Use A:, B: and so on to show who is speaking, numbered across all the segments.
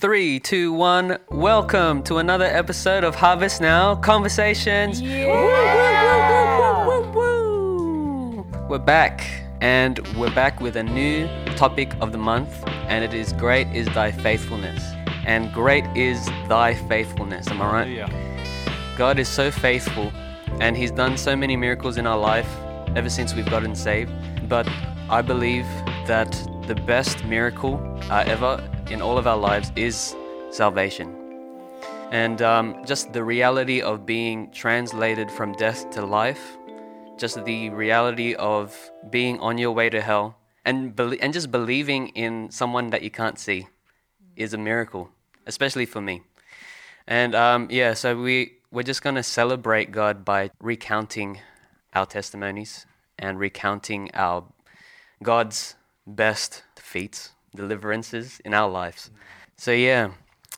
A: Three, two, one. Welcome to another episode of Harvest Now Conversations. Woo! We're back, and we're back with a new topic of the month, and it is Great is Thy Faithfulness. And great is Thy faithfulness. Am I right?
B: Yeah.
A: God is so faithful and He's done so many miracles in our life ever since we've gotten saved. But I believe that the best miracle I ever in all of our lives is salvation. And um, just the reality of being translated from death to life, just the reality of being on your way to hell, and, bel and just believing in someone that you can't see is a miracle, especially for me. And um, yeah, so we, we're just going to celebrate God by recounting our testimonies and recounting our God's best feats, deliverances in our lives. So yeah,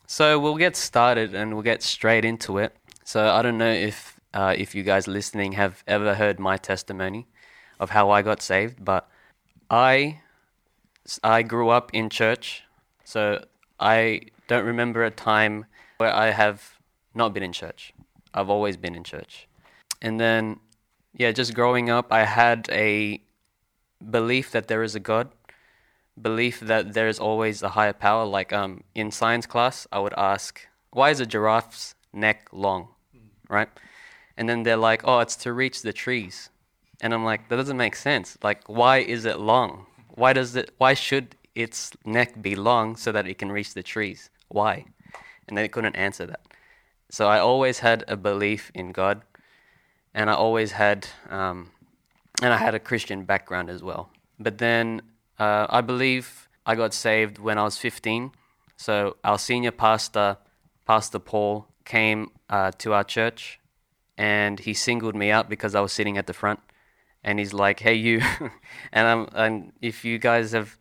A: so we'll get started and we'll get straight into it. So I don't know if uh, if you guys listening have ever heard my testimony of how I got saved, but I I grew up in church, so I don't remember a time where I have not been in church. I've always been in church. And then, yeah, just growing up, I had a belief that there is a God, belief that there is always a higher power. Like um, in science class, I would ask, why is a giraffe's neck long? Right? And then they're like, oh, it's to reach the trees. And I'm like, that doesn't make sense. Like, why is it long? Why does it? Why should its neck be long so that it can reach the trees? Why? And they couldn't answer that. So I always had a belief in God, and I always had, um, and I had a Christian background as well. But then uh, I believe I got saved when I was 15. So our senior pastor, Pastor Paul, came uh, to our church, and he singled me out because I was sitting at the front, and he's like, "Hey, you," and I'm, and if you guys have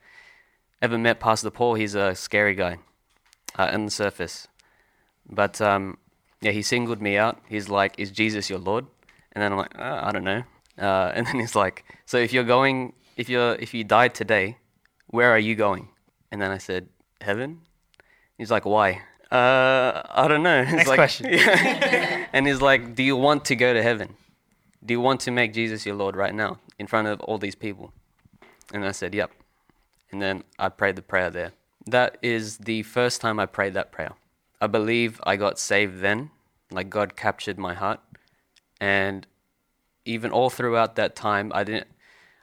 A: ever met Pastor Paul, he's a scary guy uh, on the surface. But um, yeah, he singled me out. He's like, "Is Jesus your Lord?" And then I'm like, uh, "I don't know." Uh, and then he's like, "So if you're going, if you're, if you died today, where are you going?" And then I said, "Heaven." He's like, "Why?" Uh, I don't know. He's
B: Next
A: like,
B: question.
A: Yeah. and he's like, "Do you want to go to heaven? Do you want to make Jesus your Lord right now in front of all these people?" And I said, "Yep." And then I prayed the prayer there. That is the first time I prayed that prayer. I believe I got saved then, like God captured my heart. And even all throughout that time, I didn't,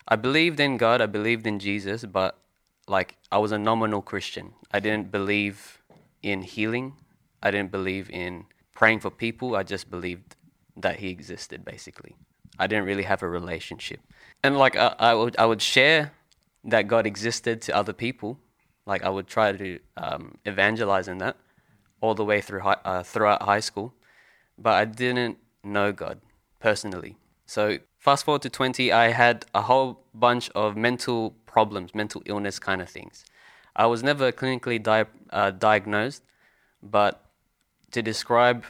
A: I believed in God, I believed in Jesus, but like I was a nominal Christian. I didn't believe in healing, I didn't believe in praying for people, I just believed that He existed basically. I didn't really have a relationship. And like I, I, would, I would share that God existed to other people. Like I would try to um, evangelize in that all the way through high, uh, throughout high school, but I didn't know God personally. So fast forward to 20, I had a whole bunch of mental problems, mental illness kind of things. I was never clinically di- uh, diagnosed, but to describe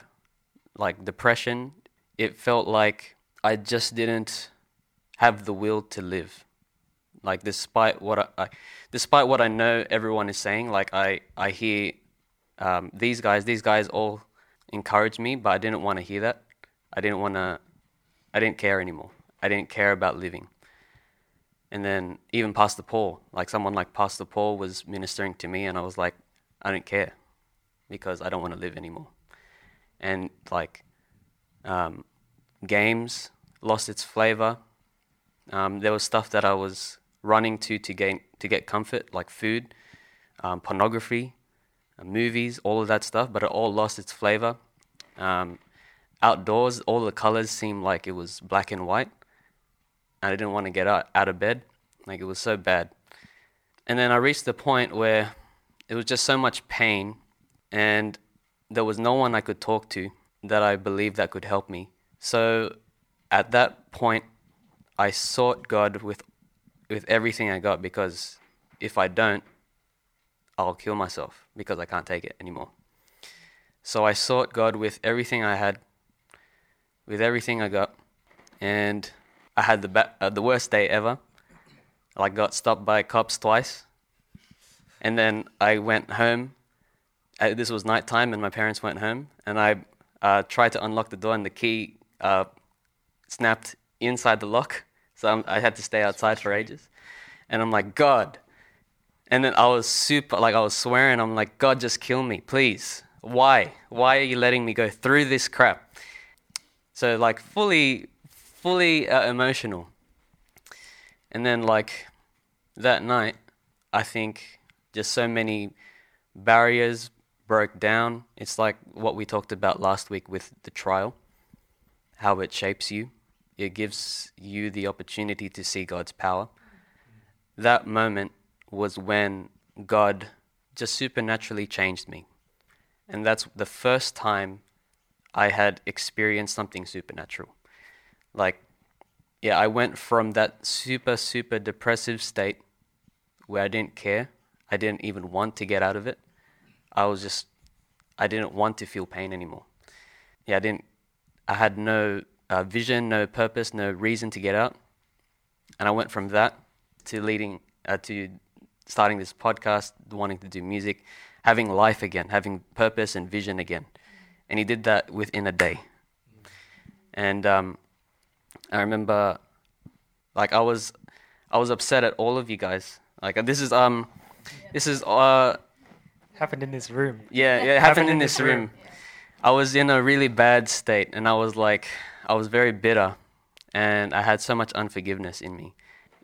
A: like depression, it felt like I just didn't have the will to live. Like despite what I, I, despite what I know everyone is saying like I I hear um, these guys these guys all encourage me but I didn't want to hear that. I didn't want to I didn't care anymore I didn't care about living and then even Pastor Paul like someone like Pastor Paul was ministering to me and I was like I don't care because I don't want to live anymore and like um, games lost its flavor um, there was stuff that I was running to to gain to get comfort, like food, um, pornography, uh, movies, all of that stuff. But it all lost its flavor. Um, outdoors, all the colors seemed like it was black and white, I didn't want to get out, out of bed. Like it was so bad. And then I reached the point where it was just so much pain, and there was no one I could talk to that I believed that could help me. So at that point, I sought God with with everything I got because if I don't, I'll kill myself because I can't take it anymore. So I sought God with everything I had, with everything I got, and I had the ba- uh, the worst day ever. I got stopped by cops twice, and then I went home, uh, this was nighttime and my parents went home, and I uh, tried to unlock the door, and the key uh, snapped inside the lock, so I'm, I had to stay outside for ages. And I'm like, God. And then I was super, like, I was swearing. I'm like, God, just kill me, please. Why? Why are you letting me go through this crap? So, like, fully, fully uh, emotional. And then, like, that night, I think just so many barriers broke down. It's like what we talked about last week with the trial, how it shapes you. It gives you the opportunity to see God's power. That moment was when God just supernaturally changed me. And that's the first time I had experienced something supernatural. Like, yeah, I went from that super, super depressive state where I didn't care. I didn't even want to get out of it. I was just, I didn't want to feel pain anymore. Yeah, I didn't, I had no uh, vision, no purpose, no reason to get out. And I went from that to leading, uh, to starting this podcast, wanting to do music, having life again, having purpose and vision again. And he did that within a day. And um, I remember, like, I was, I was upset at all of you guys. Like, this is, um, this is, uh,
B: Happened in this room.
A: yeah, yeah, it happened in this room. I was in a really bad state, and I was like, I was very bitter, and I had so much unforgiveness in me.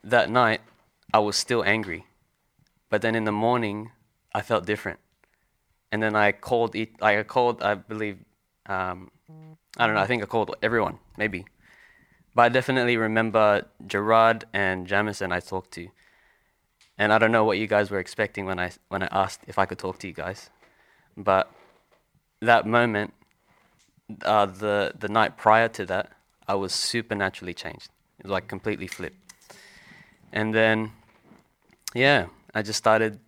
A: That night, I was still angry, but then in the morning, I felt different. And then I called, like I called, I believe, um, I don't know, I think I called everyone, maybe. But I definitely remember Gerard and Jamison I talked to. And I don't know what you guys were expecting when I, when I asked if I could talk to you guys. But that moment, uh, the, the night prior to that, I was supernaturally changed. It was like completely flipped. And then, yeah, I just started.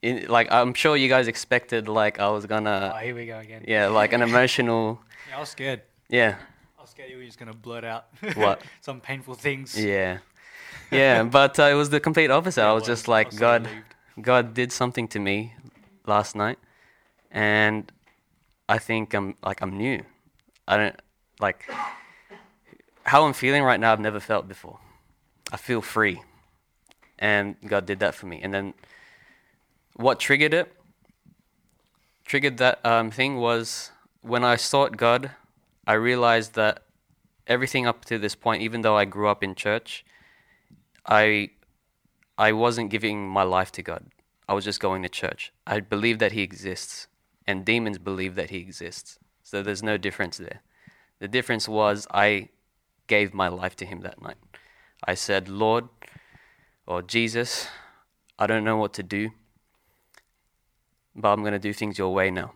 A: In, like I'm sure you guys expected, like I was gonna,
B: Oh, here we go again.
A: yeah, like an emotional,
B: Yeah, I was scared.
A: yeah,
B: Scared you were just gonna blurt out
A: What?
B: some painful things.
A: yeah, yeah. But uh, it was the complete opposite.
B: Yeah,
A: I was
B: was.
A: just like,
B: was
A: God,
B: relieved.
A: God did something to me last night, and I think I'm like I'm new. I don't like how I'm feeling right now. I've never felt before. I feel free, and God did that for me. And then, what triggered it? Triggered that um, thing was when I sought God. I realized that everything up to this point, even though I grew up in church, I I wasn't giving my life to God. I was just going to church. I believe that He exists, and demons believe that He exists. So there's no difference there. The difference was I gave my life to Him that night. I said, Lord, or Jesus, I don't know what to do, but I'm going to do things your way now.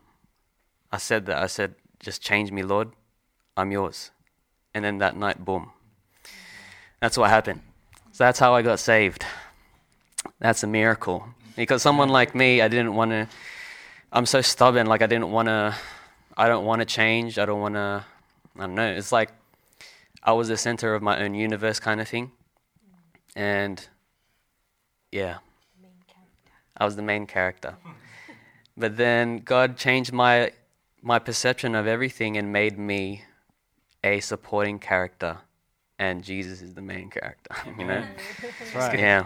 A: I said that. I said, just change me, Lord. I'm yours. And then that night, boom. That's what happened. So that's how I got saved. That's a miracle. Because someone like me, I didn't want to, I'm so stubborn. Like, I didn't want to, I don't want to change. I don't want to, I don't know. It's like I was the center of my own universe kind of thing. And yeah, I was the main character. But then God changed my my perception of everything and made me a supporting character, and Jesus is the main character. You know?
B: That's right.
A: Yeah.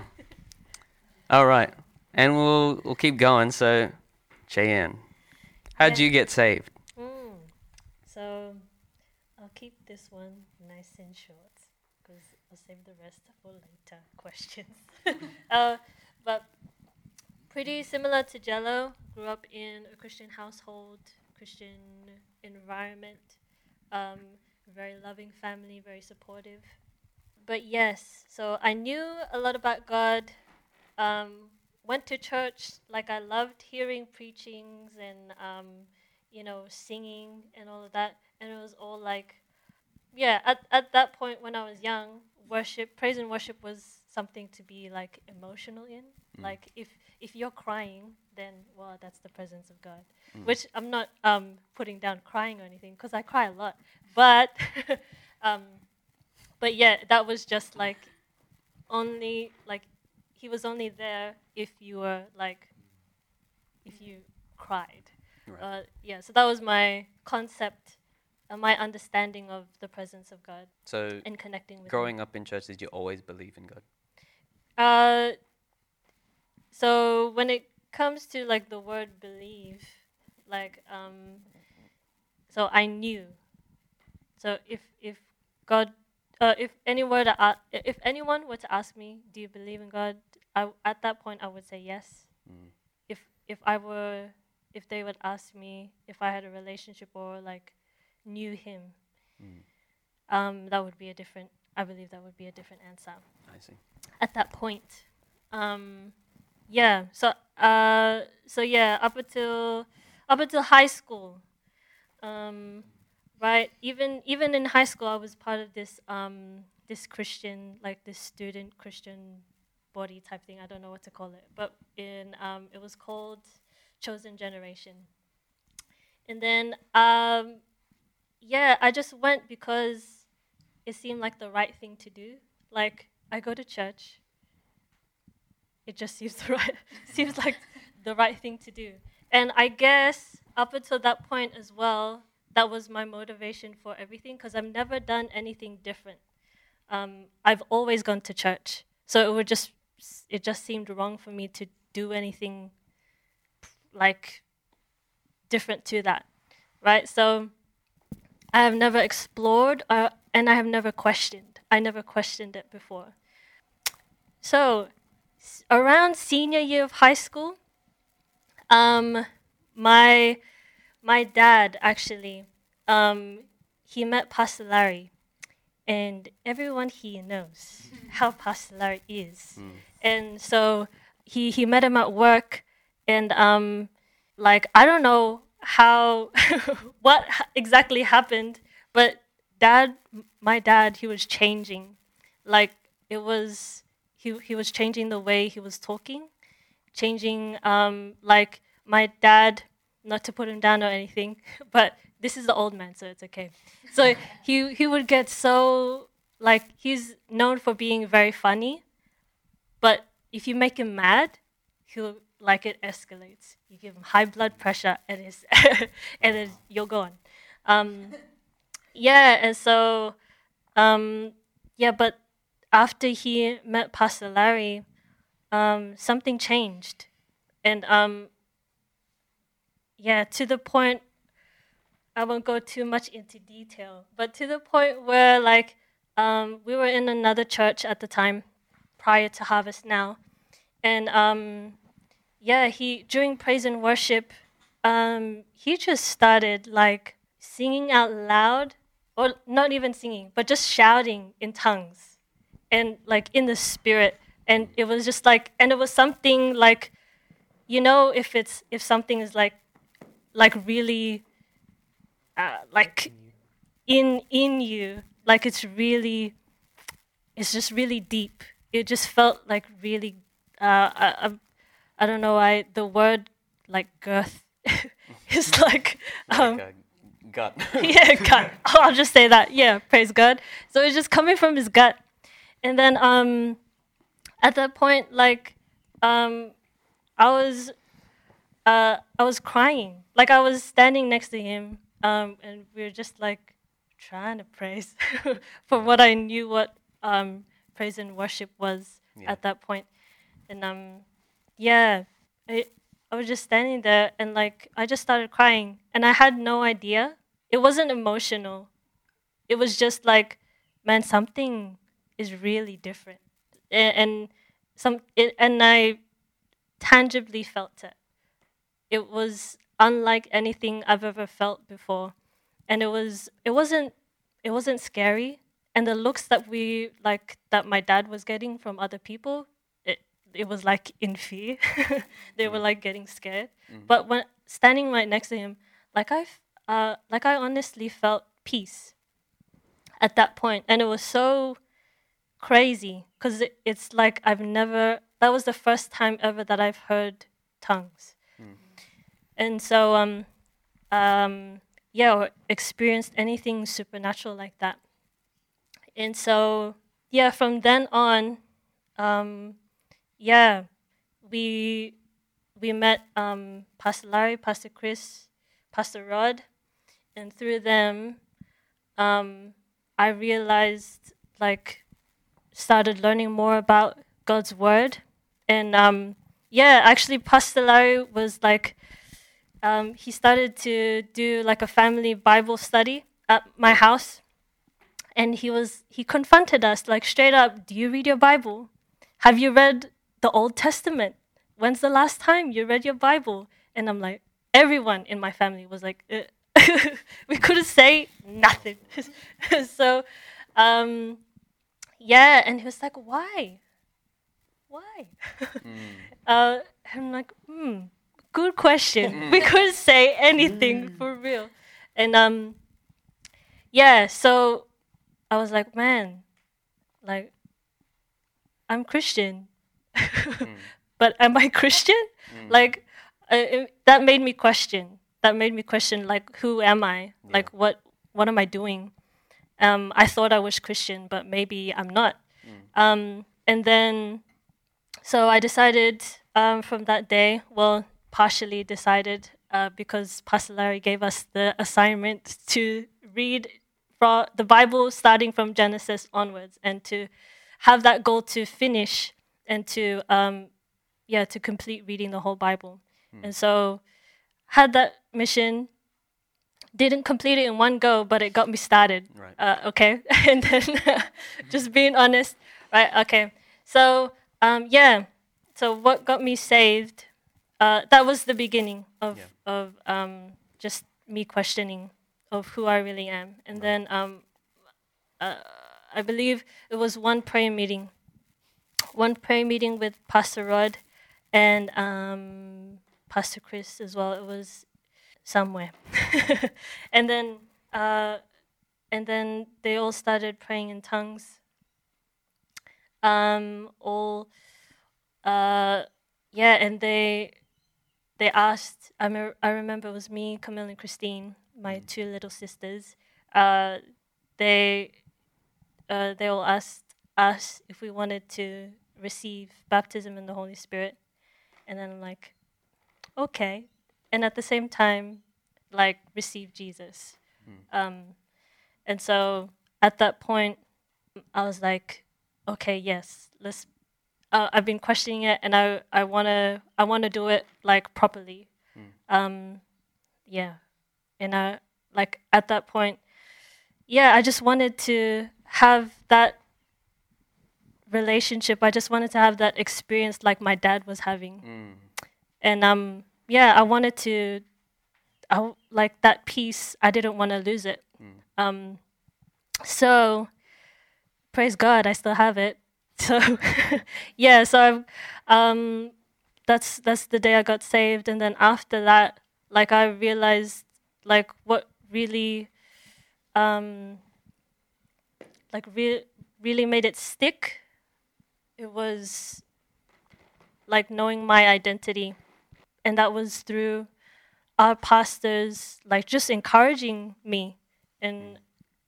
A: All right, and we'll we'll keep going. So, Cheyenne, how'd
C: Yeah.
A: you get saved?
C: Mm. So I'll keep this one nice and short because I'll save the rest for later questions. uh, but pretty similar to Jello, grew up in a Christian household, Christian environment, um, very loving family, very supportive. But yes, so I knew a lot about God. Um, went to church, like I loved hearing preachings and um, you know, singing and all of that. And it was all like, yeah, at, at that point when I was young, worship, praise and worship was something to be like emotional in. Like if if you're crying, then well, that's the presence of God. Which I'm not um, putting down crying or anything because I cry a lot. But um, but yeah, that was just like only like he was only there if you were like if you cried.
A: Right.
C: Uh, yeah, so that was my concept, uh, my understanding of the presence of God
A: So,
C: and connecting with Him.
A: growing up in church, did you always believe in God?
C: Uh, so when it comes to like the word believe, like um, so I knew. So if if God, uh, if anyone a- if anyone were to ask me, do you believe in God? I, at that point, I would say yes.
A: Mm.
C: If if I were, if they would ask me if I had a relationship or like knew Him,
A: Mm.
C: um, that would be a different. I believe that would be a different answer
A: I see.
C: at that point. Um, yeah. So uh, so yeah, up until up until high school, um, right? Even even in high school, I was part of this um, this Christian like this student Christian body type thing. I don't know what to call it, but in um, it was called Chosen Generation. And then um, yeah, I just went because it seemed like the right thing to do. Like I go to church. It just seems the right seems like the right thing to do. And I guess up until that point as well, that was my motivation for everything because I've never done anything different. Um, I've always gone to church, so it would just it just seemed wrong for me to do anything like different to that, right? So I have never explored uh, and I have never questioned. I never questioned it before. So, around senior year of high school, um, my my dad actually, um, he met Pastor Larry, and everyone he knows how Pastor Larry is,
A: Mm.
C: and so he he met him at work, and um, like I don't know how what exactly happened, but dad, my dad, he was changing, like it was he he was changing the way he was talking, changing um like my dad, not to put him down or anything, but this is the old man, so it's okay. So he he would get so like he's known for being very funny, but if you make him mad, he'll like it escalates. You give him high blood pressure, and it's and then you're gone. Um, yeah, and so um, yeah, but after he met Pastor Larry, um, something changed, and um, yeah, to the point. I won't go too much into detail, but to the point where like um, we were in another church at the time, prior to Harvest Now, and um, yeah, he during praise and worship, um, he just started like singing out loud, or not even singing, but just shouting in tongues, and like in the spirit, and it was just like, and it was something like, you know, if it's if something is like, like really, uh, like in in you, like it's really, it's just really deep. It just felt like really, uh, I, I, I don't know i the word like girth is like, um,
A: like gut.
C: yeah, gut. I'll just say that. Yeah, praise God. So it's just coming from his gut. And then um at that point, like um I was uh I was crying. Like I was standing next to him, um, and we were just like trying to praise for what I knew what um praise and worship was
A: Yeah.
C: at that point. And um yeah, I, I was just standing there and like I just started crying and I had no idea. It wasn't emotional. It was just like, man, something is really different. And, and some it, and I tangibly felt it. It was unlike anything I've ever felt before. And it was it wasn't it wasn't scary and the looks that we like that my dad was getting from other people it it was like in fear they were like getting scared but when standing right next to him like i f- uh, like i honestly felt peace at that point and it was so crazy because it, it's like i've never that was the first time ever that i've heard tongues. And so um um yeah or experienced anything supernatural like that. And so yeah from then on um yeah we we met um, Pastor Larry, Pastor Chris, Pastor Rod, and through them, um, I realized like started learning more about God's word, and um, yeah, actually, Pastor Larry was like um, he started to do like a family Bible study at my house, and he was he confronted us like straight up, "Do you read your Bible? Have you read the Old Testament? When's the last time you read your Bible?" And I'm like, everyone in my family was like, uh. we couldn't say nothing. so, um, yeah, and he was like, "Why? Why?" uh, I'm like, "Hmm, good question. we couldn't say anything for real." And um, yeah, so I was like, "Man, like, I'm Christian, but am I Christian?" Like, uh, it, that made me question. That made me question, like, who am I? Like, what what am I doing? Um, I thought I was Christian, but maybe I'm not. Um, and then, so I decided um, from that day, well, partially decided uh, because Pastor Larry gave us the assignment to read the Bible starting from Genesis onwards and to have that goal to finish and to, um, yeah, to complete reading the whole Bible. And so, had that mission, didn't complete it in one go, but it got me started.
A: Right.
C: Uh, okay, and then just being honest, right? Okay, so um, yeah, so what got me saved? Uh, that was the beginning of
A: Yeah.
C: of um, just me questioning of who I really am, and then um, uh, I believe it was one prayer meeting, one prayer meeting with Pastor Rod and um, Pastor Chris as well. It was somewhere, and then uh, and then they all started praying in tongues. Um, all, uh, yeah, and they they asked. I me- I remember it was me, Camille, and Christine, my two little sisters. Uh, they uh, they all asked us if we wanted to receive baptism in the Holy Spirit, and then I'm like, okay, and at the same time, like receive Jesus. Um, and so at that point, I was like, okay, yes, let's. Uh, I've been questioning it, and I I wanna I wanna do it like properly. Um, yeah, and I like at that point, yeah, I just wanted to have that relationship. I just wanted to have that experience like my dad was having
A: Mm.
C: and um yeah i wanted to i like that piece i didn't want to lose it. Um so praise god i still have it. So yeah so I've, um that's that's the day i got saved. And then after that like i realized like what really um like re- really made it stick it was like knowing my identity and that was through our pastors like just encouraging me and mm.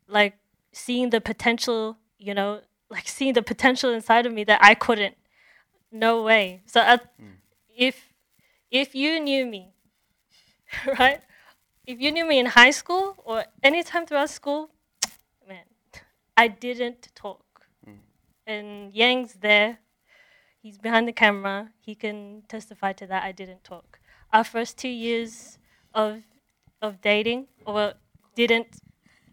C: like seeing the potential you know like seeing the potential inside of me that i couldn't. No way. So at, mm. if if you knew me right? If you knew me in high school or anytime throughout school man i didn't talk. Mm. And yang's there He's behind the camera. He can testify to that. I didn't talk. Our first two years of of dating, or didn't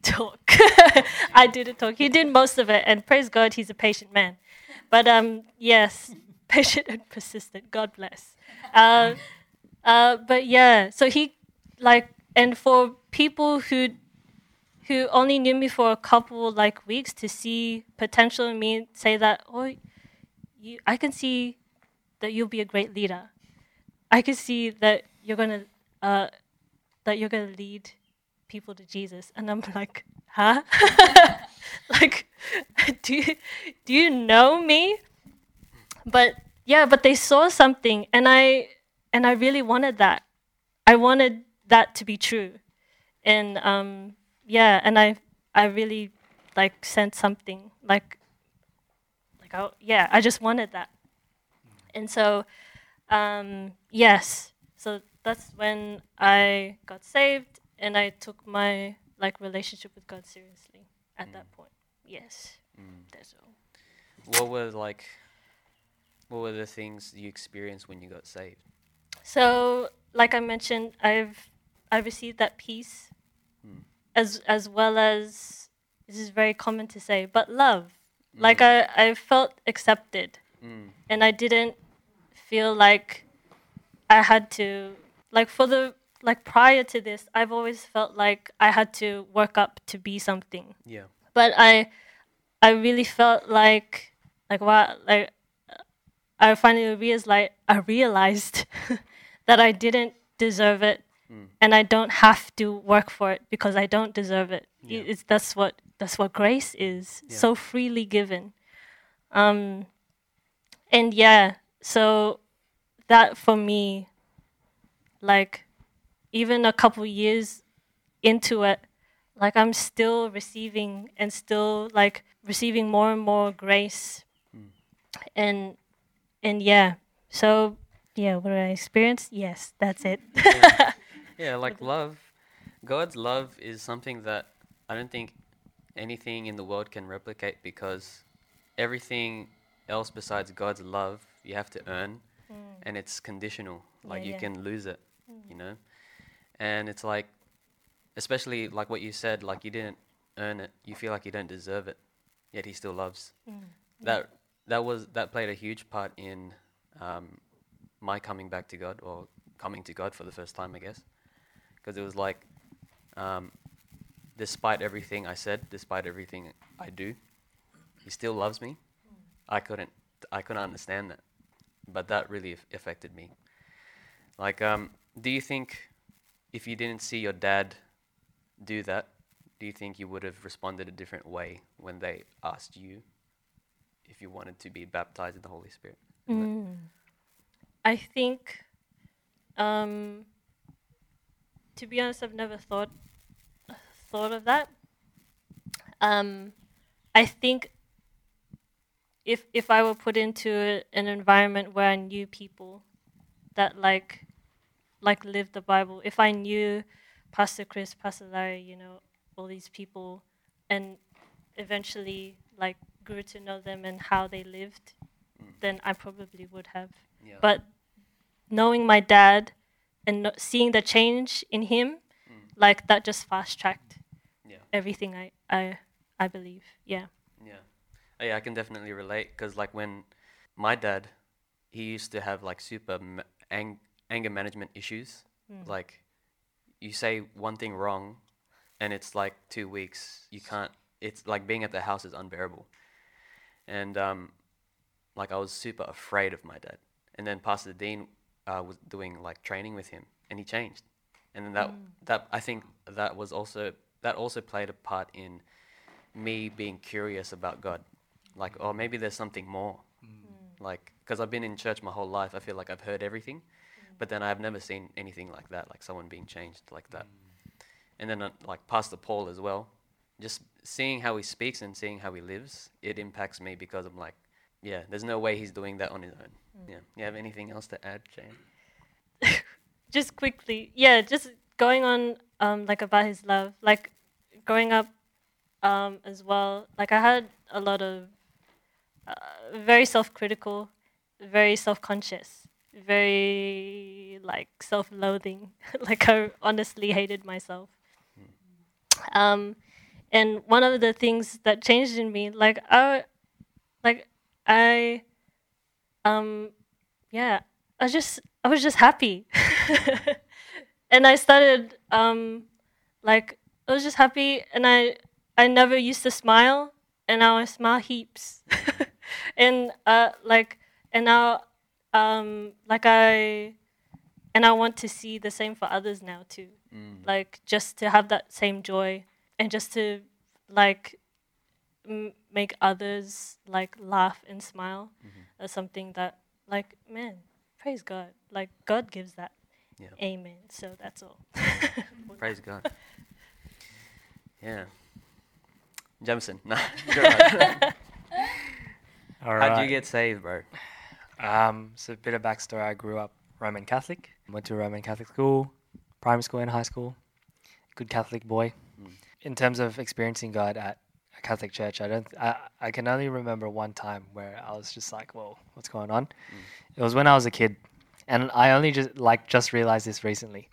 C: talk. I didn't talk. He did most of it, and praise God, he's a patient man. But um, yes, patient and persistent. God bless. Uh, uh, but yeah, so he like, and for people who who only knew me for a couple like weeks to see potential in me, say that, oh, you, I can see that you'll be a great leader. I can see that you're gonna uh, that you're gonna lead people to Jesus, and I'm like, huh? like, do you, do you know me? But yeah, but they saw something, and I and I really wanted that. I wanted that to be true, and um, yeah, and I I really like sent something like yeah, I just wanted that. And so Um, yes. So that's when I got saved and I took my like relationship with God seriously at that point. Yes.
A: Mm.
C: That's all.
A: What were like? What were the things you experienced when you got saved?
C: So, like I mentioned, I've I received that peace,
A: Mm.
C: as as well as this is very common to say, but love. Like I I felt accepted,
A: Mm.
C: and I didn't feel like I had to like for the like prior to this, I've always felt like I had to work up to be something
A: Yeah.
C: but I I really felt like like wow like I finally realized like I realized that I didn't deserve it
A: Mm.
C: and I don't have to work for it because I don't deserve it.
A: Yeah.
C: It's that's what that's what grace is
A: Yeah.
C: so freely given. Um and yeah, so that for me like even a couple years into it like i'm still receiving and still like receiving more and more grace
A: Mm.
C: and and yeah so yeah what i experienced yes that's it.
A: yeah, like love. God's love is something that I don't think anything in the world can replicate because everything else besides God's love you have to earn mm. and it's conditional. Like
C: Yeah,
A: you
C: yeah.
A: can lose it, mm. you know? And it's like especially like what you said, like you didn't earn it. You feel like you don't deserve it, yet he still loves. Mm, that that was that played a huge part in um, my coming back to God or coming to God for the first time, I guess, because it was like, um, despite everything I said, despite everything I do, He still loves me. I couldn't, I couldn't understand that, but that really aff- affected me. Like, um, do you think if you didn't see your dad do that, do you think you would have responded a different way when they asked you if you wanted to be baptized in the Holy Spirit?
C: Mm. i think um to be honest i've never thought thought of that. Um i think if if i were put into an environment where i knew people that like like lived the bible if i knew pastor chris pastor larry you know all these people and eventually like grew to know them and how they lived then i probably would have.
A: Yeah.
C: but knowing my dad and seeing the change in him like that just fast tracked
A: yeah.
C: everything i i i believe yeah
A: Yeah, Oh, yeah, I can definitely relate because like when my dad, he used to have like super ma- ang- anger management issues. Like, you say one thing wrong, and it's like two weeks. You can't. It's like being at the house is unbearable. And um, like I was super afraid of my dad. And then Pastor Dean uh, was doing like training with him, and he changed. And then that that I think that was also that also played a part in me being curious about God. Like, oh, maybe there's something more. Like, because I've been in church my whole life, I feel like I've heard everything, but then I've never seen anything like that, like someone being changed like that. And then, uh, like Pastor Paul as well, just seeing how he speaks and seeing how he lives, it impacts me because I'm like, yeah, there's no way he's doing that on his own. Yeah. You have anything else to add, Jane?
C: just quickly yeah just going on um like about his love like growing up um as well like i had a lot of uh, very self-critical very self-conscious very like self-loathing like i honestly hated myself um and one of the things that changed in me like i like i um yeah i was just i was just happy. And i started um like i was just happy and i i never used to smile and now i smile heaps. And uh like and now um like i and i want to see the same for others now too. Like just to have that same joy and just to like m- make others like laugh and smile is something that like man praise god like god gives that
A: Yeah.
C: amen so that's all
A: Praise God. Yeah. Jamison, no. go ahead.
B: All
A: How'd you get saved, bro?
D: Um, so a bit of backstory. I grew up Roman Catholic. Went to a Roman Catholic school, primary school and high school. Good Catholic boy.
A: Mm.
D: In terms of experiencing God at a Catholic church, I don't. I, I can only remember one time where I was just like, "Whoa, what's going on?" It was when I was a kid, and I only just like just realized this recently.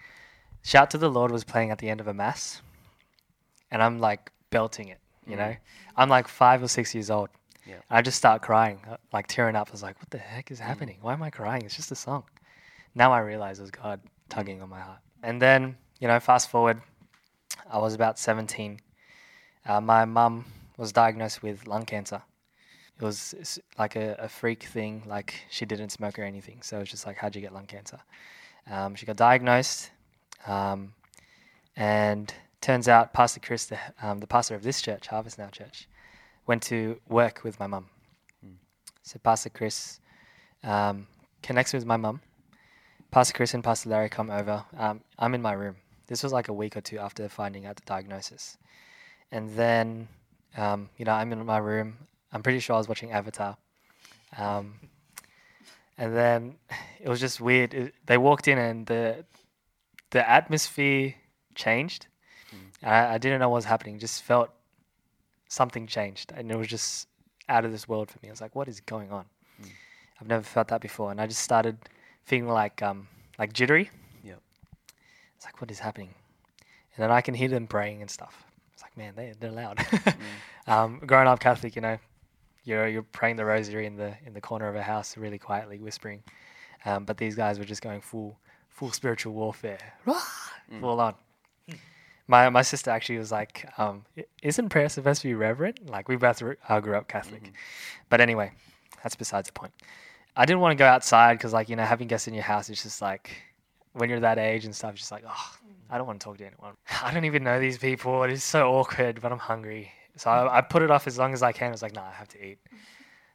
D: Shout to the Lord was playing at the end of a mass, and I'm like belting it. You
A: Mm.
D: know, I'm like five or six years old.
A: Yeah.
D: I just start crying, uh, like tearing up. I was like, "What the heck is happening? Why am I crying? It's just a song." Now I realize it was God tugging on my heart. And then, you know, fast forward, I was about 17. Uh, my mum was diagnosed with lung cancer. It was like a, a freak thing. Like she didn't smoke or anything. So it was just like, how'd you get lung cancer? Um, she got diagnosed, um, and turns out Pastor Chris, the, um, the pastor of this church, Harvest Now Church, went to work with my mum.
A: Mm.
D: So Pastor Chris um, connects with my mum. Pastor Chris and Pastor Larry come over. Um, I'm in my room. This was like a week or two after finding out the diagnosis. And then, um, you know, I'm in my room. I'm pretty sure I was watching Avatar. Um, and then it was just weird. It, they walked in and the the atmosphere changed. I, I didn't know what was happening. Just felt something changed, and it was just out of this world for me. I was like, "What is going on?"
A: Mm.
D: I've never felt that before, and I just started feeling like um like jittery.
A: Yep.
D: It's like, what is happening? And then I can hear them praying and stuff. Man, they they're loud. um, growing up Catholic, you know, you're you're praying the rosary in the in the corner of a house, really quietly whispering. Um, but these guys were just going full full spiritual warfare, full on. My my sister actually was like, um, "Isn't prayer supposed to be reverent?" Like we both re- uh, grew up Catholic, but anyway, that's besides the point. I didn't want to go outside because, like, you know, having guests in your house is just like when you're that age and stuff. It's just like, oh, I don't want to talk to anyone. I don't even know these people. It is so awkward, but I'm hungry, so I, I put it off as long as I can. I was like, nah, I have to eat.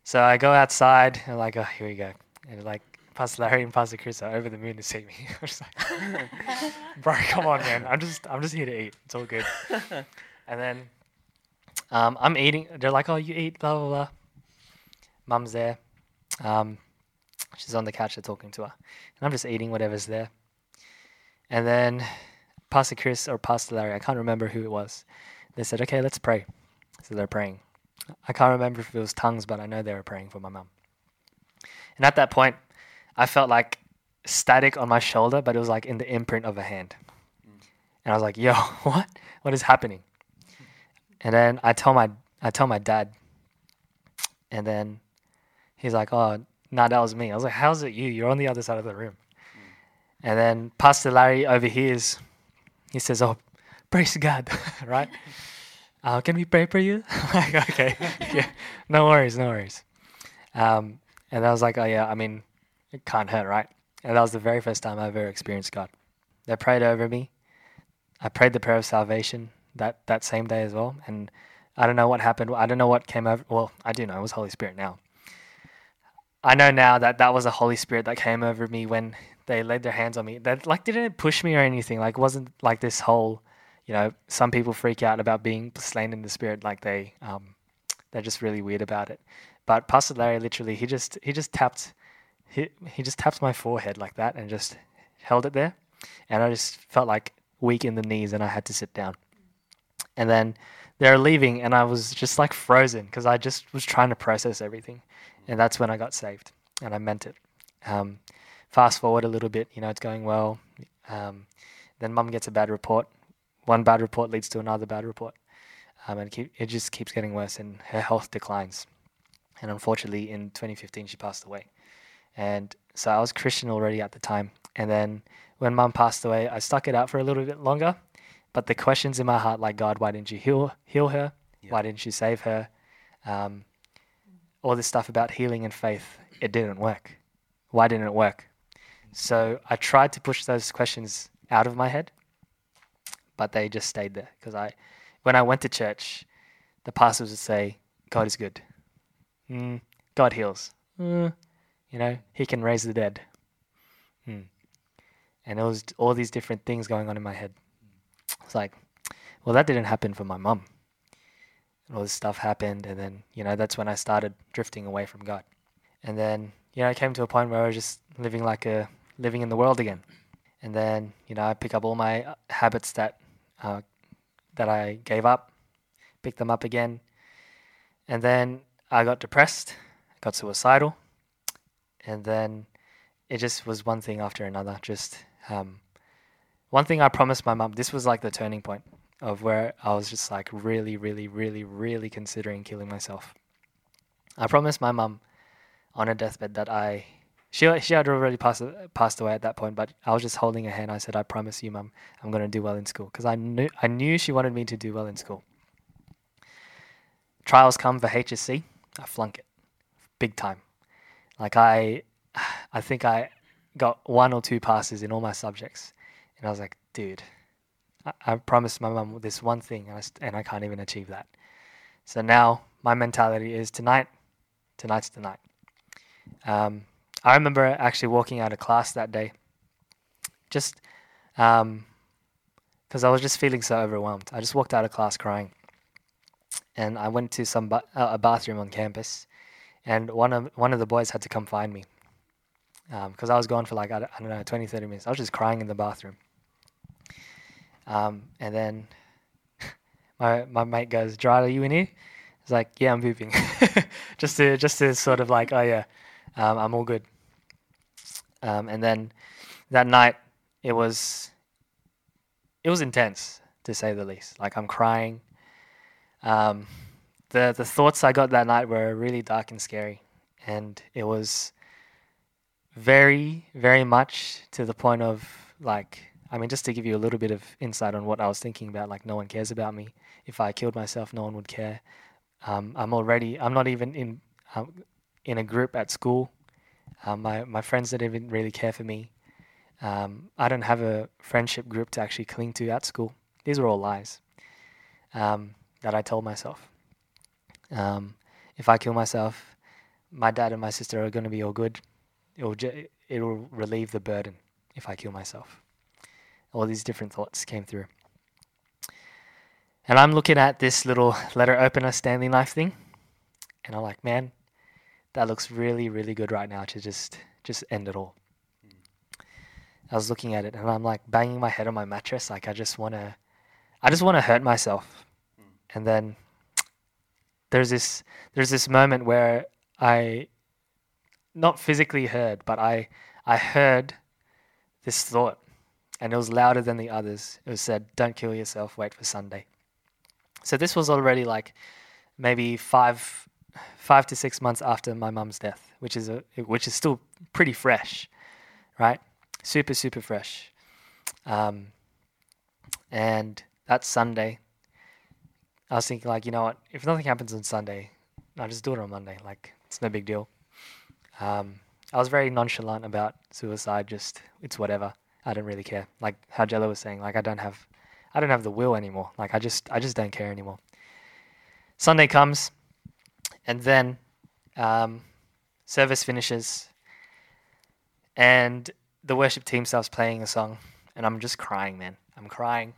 D: So I go outside and like, oh, here we go, and like. Pastor Larry and Pastor Chris are over the moon to see me. I'm just like, bro, come on, man. I'm just, I'm just here to eat. It's all good. and then, um, I'm eating. They're like, oh, you eat, blah blah blah. Mum's there. Um, she's on the couch. They're talking to her, and I'm just eating whatever's there. And then, Pastor Chris or Pastor Larry, I can't remember who it was. They said, okay, let's pray. So they're praying. I can't remember if it was tongues, but I know they were praying for my mum. And at that point, I felt like static on my shoulder, but it was like in the imprint of a hand. And I was like, "Yo, what? What is happening?" And then I tell my I tell my dad, and then he's like, "Oh, nah, that was me." I was like, "How's it you? You're on the other side of the room." And then Pastor Larry overhears. He says, "Oh, praise God, right? Uh, can we pray for you?" Like, okay, yeah, no worries, no worries. Um, and I was like, "Oh yeah, I mean, it can't hurt, right?" And that was the very first time I ever experienced God. They prayed over me. I prayed the prayer of salvation that, that same day as well. And I don't know what happened. I don't know what came over. Well, I do know it was Holy Spirit now. I know now that that was a Holy Spirit that came over me when they laid their hands on me. That like didn't push me or anything. Like wasn't like this whole, you know, some people freak out about being slain in the Spirit. Like they, um, they're just really weird about it. But Pastor Larry literally, he just he just tapped, he he just tapped my forehead like that and just held it there, and I just felt like weak in the knees and I had to sit down. And then they're leaving and I was just like frozen because I just was trying to process everything. And that's when I got saved and I meant it. Um, fast forward a little bit, you know, it's going well. Um, then mum gets a bad report. One bad report leads to another bad report. Um, and keep, it just keeps getting worse and her health declines. And unfortunately, in 2015, she passed away. And so I was Christian already at the time. And then when mum passed away, I stuck it out for a little bit longer. But the questions in my heart, like God, why didn't you heal heal her?
A: Yeah.
D: Why didn't you save her? Um, all this stuff about healing and faith, it didn't work. Why didn't it work? So I tried to push those questions out of my head, but they just stayed there. Because I, when I went to church, the pastors would say, "God is good. Mm, God heals. Mm, you know, He can raise the dead." Mm. And there was all these different things going on in my head. It's like, well, that didn't happen for my mum. All this stuff happened, and then you know that's when I started drifting away from God. And then you know, it came to a point where I was just living like a living in the world again. And then, you know, I pick up all my uh, habits that uh, that I gave up, pick them up again. And then I got depressed, got suicidal, and then it just was one thing after another. Just um, one thing I promised my mum. This was like the turning point of where I was just like really, really, really, really considering killing myself. I promised my mum on her deathbed that I she she had already passed passed away at that point, but I was just holding her hand. I said, "I promise you, mum, I'm going to do well in school," because I knew I knew she wanted me to do well in school. Trials come for HSC. I flunk it, big time. Like I, I think I got one or two passes in all my subjects, and I was like, dude, I, promised my mum this one thing, and I, st- and I can't even achieve that. So now my mentality is tonight, tonight's the night. Um, I remember actually walking out of class that day, just because um, I was just feeling so overwhelmed. I just walked out of class crying, and I went to some ba- uh, a bathroom on campus, and one of one of the boys had to come find me because um, I was gone for like I don't, know 20, 30 minutes. I was just crying in the bathroom, um, and then my my mate goes, "Gerard, are you in here?" He's like, "Yeah, I'm pooping," just to just to sort of like, "Oh yeah, um, I'm all good." Um, and then that night, it was it was intense to say the least. Like I'm crying. Um, the the thoughts I got that night were really dark and scary, and it was very very much to the point of like I mean just to give you a little bit of insight on what I was thinking about. Like no one cares about me. If I killed myself, no one would care. Um, I'm already I'm not even in um, in a group at school. Um, my my friends didn't really care for me. Um, I don't have a friendship group to actually cling to at school. These are all lies um, that I told myself. Um, if I kill myself, my dad and my sister are going to be all good. It'll ju- it'll relieve the burden if I kill myself. All these different thoughts came through. And I'm looking at this little letter opener Stanley knife thing, and I'm like, man, that looks really, really good right now to just just end it all. I was looking at it and I'm like banging my head on my mattress, like I just wanna I just wanna hurt myself. And then there's this there's this moment where I not physically heard, but I I heard this thought and it was louder than the others. It was said, Don't kill yourself, wait for Sunday. So this was already like maybe five five to six months after my mum's death, which is a which is still pretty fresh, right? Super super fresh. Um, and that Sunday, I was thinking like, you know what? If nothing happens on Sunday, I'll just do it on Monday. Like it's no big deal. Um, I was very nonchalant about suicide. Just it's whatever. I don't really care. Like how Jello was saying, like I don't have, I don't have the will anymore. Like I just, I just don't care anymore. Sunday comes, and then um, service finishes, and the worship team starts playing a song, and I'm just crying, man. I'm crying.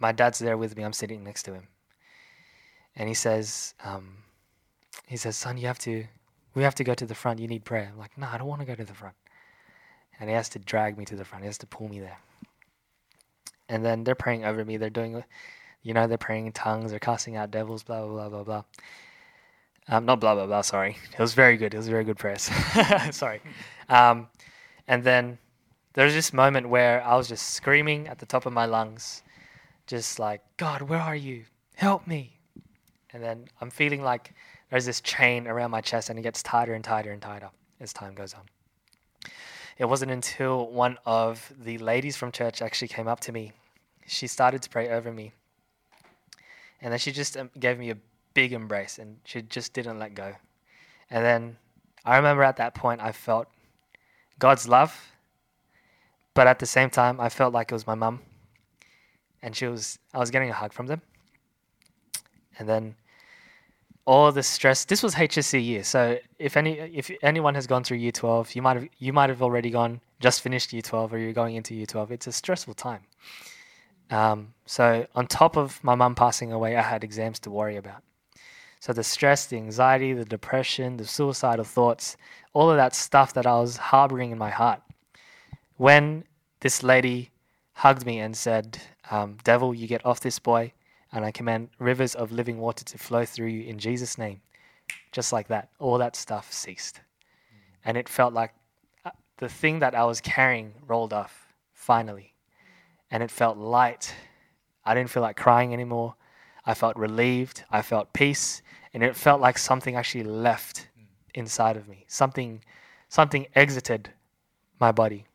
D: My dad's there with me. I'm sitting next to him, and he says, um, he says, son, you have to, we have to go to the front. You need prayer. I'm like, no, I don't want to go to the front. And he has to drag me to the front. He has to pull me there. And then they're praying over me. They're doing, you know, they're praying in tongues. They're casting out devils. Blah blah blah blah blah. Um, not blah blah blah. Sorry, it was very good. It was very good press. sorry. Um, and then there's this moment where I was just screaming at the top of my lungs, just like, God, where are you? Help me! And then I'm feeling like there's this chain around my chest, and it gets tighter and tighter and tighter as time goes on. It wasn't until one of the ladies from church actually came up to me. She started to pray over me. And then she just um, gave me a big embrace and she just didn't let go. And then I remember at that point I felt God's love, but at the same time I felt like it was my mum. And she was I was getting a hug from them. And then all the stress. This was HSC year, so if any if anyone has gone through year twelve, you might have you might have already gone just finished year twelve, or you're going into year twelve. It's a stressful time. Um, so on top of my mum passing away, I had exams to worry about. So the stress, the anxiety, the depression, the suicidal thoughts, all of that stuff that I was harboring in my heart. When this lady hugged me and said, um, Devil, you get off this boy, and I command rivers of living water to flow through you in Jesus' name. Just like that, all that stuff ceased. And it felt like uh, the thing that I was carrying rolled off, finally. And it felt light. I didn't feel like crying anymore. I felt relieved. I felt peace. And it felt like something actually left inside of me. Something, something exited my body.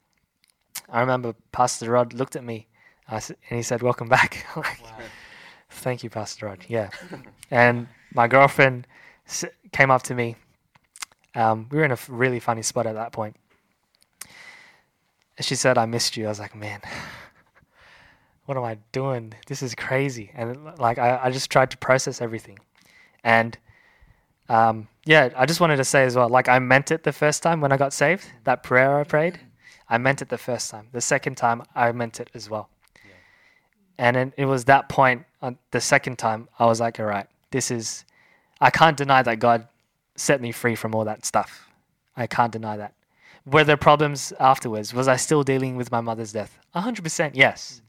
D: I remember Pastor Rod looked at me and he said, Welcome back. Like, Thank you, Pastor Rod. Yeah. and my girlfriend s- came up to me. Um, we were in a really funny spot at that point. And she said, I missed you. I was like, Man, what am I doing? This is crazy. And like, I, I just tried to process everything. And um, yeah, I just wanted to say as well, like, I meant it the first time when I got saved, that prayer I prayed. I meant it the first time. The second time, I meant it as well. And then it was that point, on the second time, I was like, all right, this is, I can't deny that God set me free from all that stuff. I can't deny that. Were there problems afterwards? Was I still dealing with my mother's death? 100% yes.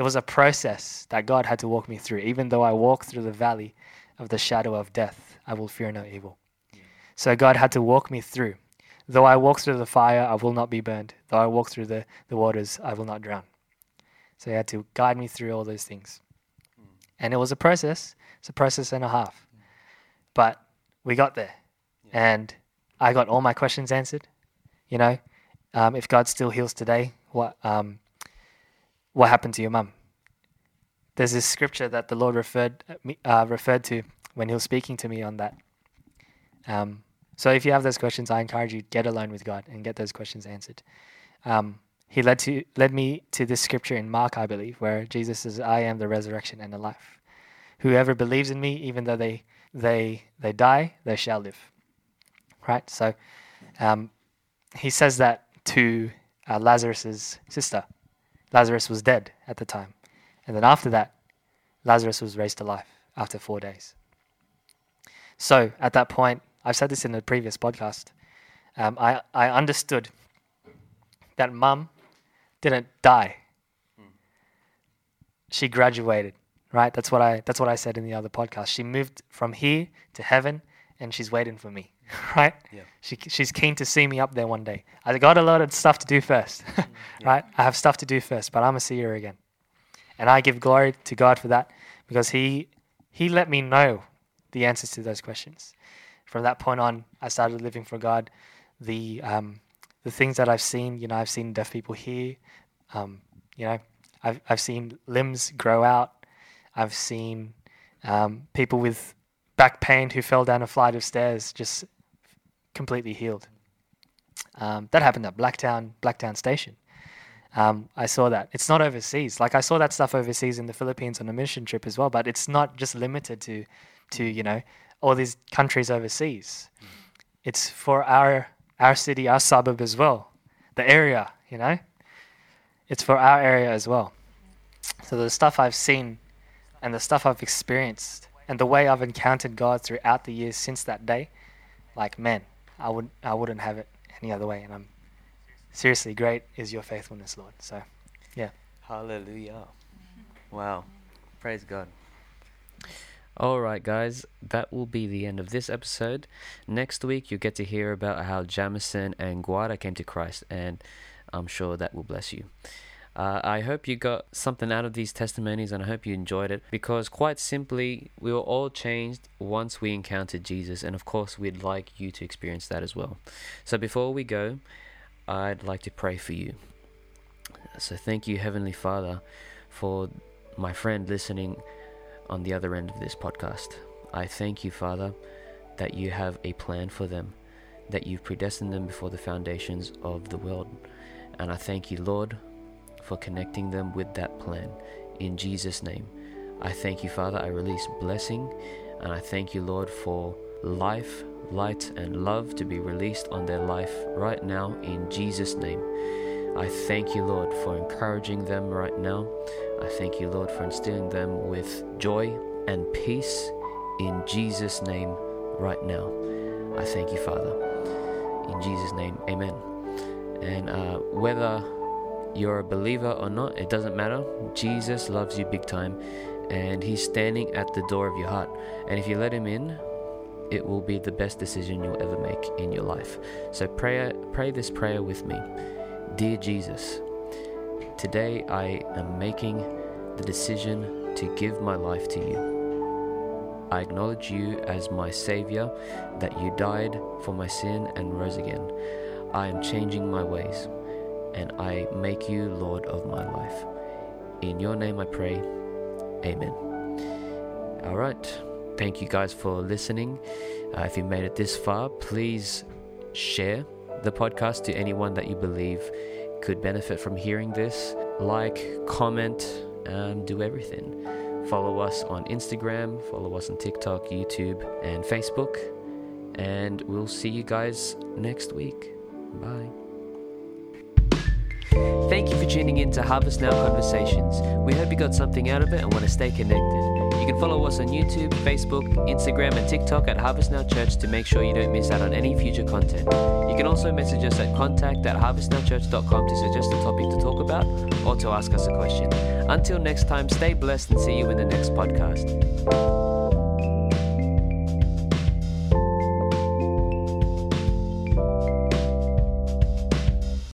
D: It was a process that God had to walk me through. Even though I walk through the valley of the shadow of death, I will fear no evil. So God had to walk me through. Though I walk through the fire, I will not be burned. Though I walk through the, the waters, I will not drown. So he had to guide me through all those things. And it was a process. It's a process and a half. But we got there. And I got all my questions answered. You know, um, if God still heals today, what um, what happened to your mum? There's this scripture that the Lord referred uh, referred to when He was speaking to me on that. Um, so if you have those questions, I encourage you to get alone with God and get those questions answered. Um, he led to led me to this scripture in Mark, I believe, where Jesus says, "I am the resurrection and the life. Whoever believes in me, even though they they they die, they shall live." Right. So, um, he says that to uh, Lazarus's sister. Lazarus was dead at the time, and then after that, Lazarus was raised to life after four days. So at that point, I've said this in a previous podcast. Um, I I understood that mum didn't die. She graduated, right? That's what I that's what I said in the other podcast. She moved from here to heaven and she's waiting for me, right?
A: Yeah.
D: She she's keen to see me up there one day. I got a lot of stuff to do first, right? I have stuff to do first, but I'm gonna see her again. And I give glory to God for that because he he let me know the answers to those questions. From that point on, I started living for God. The um, the things that I've seen, you know, I've seen deaf people hear. Um, you know, I've I've seen limbs grow out. I've seen um, people with back pain who fell down a flight of stairs just completely healed. Um, that happened at Blacktown Blacktown Station. Um, I saw that. It's not overseas. Like I saw that stuff overseas in the Philippines on a mission trip as well. But it's not just limited to, to you know, all these countries overseas. It's for our our city, our suburb as well, the area. You know, it's for our area as well. So the stuff I've seen, and the stuff I've experienced, and the way I've encountered God throughout the years since that day, like man, I would I wouldn't have it any other way. And I'm seriously great is your faithfulness, Lord. So yeah.
A: Hallelujah. Wow. Praise God. All right, guys, that will be the end of this episode. Next week, you get to hear about how Jamison and Guada came to Christ, and I'm sure that will bless you. Uh, I hope you got something out of these testimonies and I hope you enjoyed it because, quite simply, we were all changed once we encountered Jesus, and of course, we'd like you to experience that as well. So, before we go, I'd like to pray for you. So, thank you, Heavenly Father, for my friend listening on the other end of this podcast. I thank you, Father, that you have a plan for them, that you've predestined them before the foundations of the world. And I thank you, Lord, for connecting them with that plan. In Jesus' name, I thank you, Father. I release blessing, and I thank you, Lord, for life, light, and love to be released on their life right now. In Jesus' name. I thank you, Lord, for encouraging them right now. I thank you, Lord, for instilling them with joy and peace in Jesus' name right now. I thank you, Father. In Jesus' name, amen. And uh, whether you're a believer or not, it doesn't matter. Jesus loves you big time, and He's standing at the door of your heart. And if you let Him in, it will be the best decision you'll ever make in your life. So pray, pray this prayer with me. Dear Jesus, today I am making the decision to give my life to you. I acknowledge you as my Savior, that you died for my sin and rose again. I am changing my ways, and I make you Lord of my life. In your name I pray. Amen. All right. Thank you guys for listening. Uh, if you made it this far, please share the podcast to anyone that you believe could benefit from hearing this. Like, comment, um, do everything. Follow us on Instagram, follow us on TikTok, YouTube, and Facebook. And we'll see you guys next week. Bye. Thank you for tuning in to Harvest Now Conversations. We hope you got something out of it and want to stay connected. You can follow us on YouTube, Facebook, Instagram, and TikTok at Harvest Now Church to make sure you don't miss out on any future content. You can also message us at contact at harvestnowchurch.com to suggest a topic to talk about or to ask us a question. Until next time, stay blessed and see you in the next podcast.